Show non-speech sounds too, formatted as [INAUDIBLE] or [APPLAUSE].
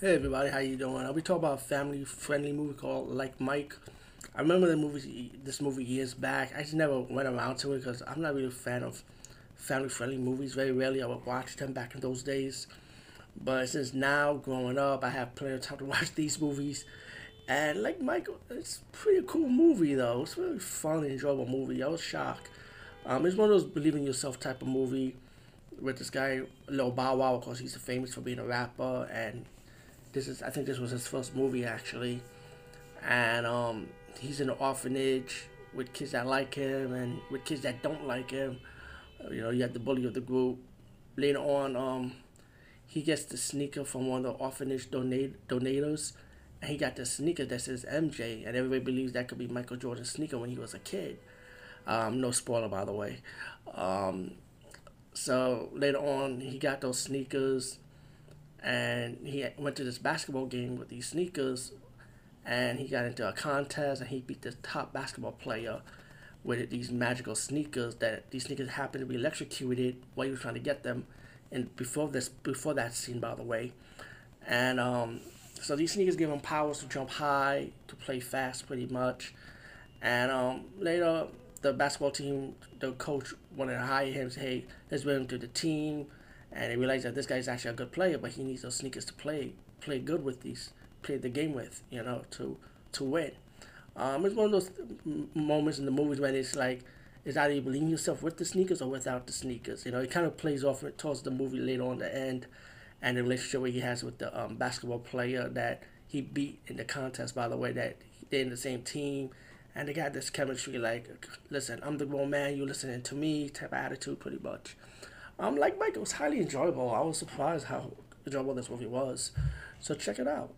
Hey everybody, how you doing? I'll be talking about a family-friendly movie called Like Mike. I remember the movie, this movie years back. I just never went around to it because I'm not really a fan of family-friendly movies. Very rarely I would watch them back in those days. But since now, growing up, I have plenty of time to [LAUGHS] watch these movies. And Like Mike, it's pretty cool movie though. It's a really fun, enjoyable movie. I was shocked. Um, it's one of those believe in yourself type of movie with this guy Lil Bow Wow, of course he's famous for being a rapper and this is I think this was his first movie actually, and um, he's in an orphanage with kids that like him and with kids that don't like him. Uh, you know, you have the bully of the group. Later on, um, he gets the sneaker from one of the orphanage donate donators, and he got the sneaker that says MJ, and everybody believes that could be Michael Jordan's sneaker when he was a kid. Um, no spoiler, by the way. Um, so later on, he got those sneakers and he went to this basketball game with these sneakers and he got into a contest and he beat the top basketball player with these magical sneakers that these sneakers happened to be electrocuted while he was trying to get them and before this before that scene by the way. And um, so these sneakers give him powers to jump high to play fast pretty much. And um, later the basketball team the coach wanted to hire him say hey let's bring him to the team and he realized that this guy's actually a good player, but he needs those sneakers to play play good with these, play the game with, you know, to to win. Um, it's one of those moments in the movies when it's like, is either you believe yourself with the sneakers or without the sneakers. You know, it kind of plays off towards the movie later on the end, and the relationship he has with the um, basketball player that he beat in the contest. By the way, that they're in the same team, and they got this chemistry. Like, listen, I'm the grown man, you listening to me type of attitude, pretty much. Um, like Mike, it was highly enjoyable. I was surprised how enjoyable this movie was. So check it out.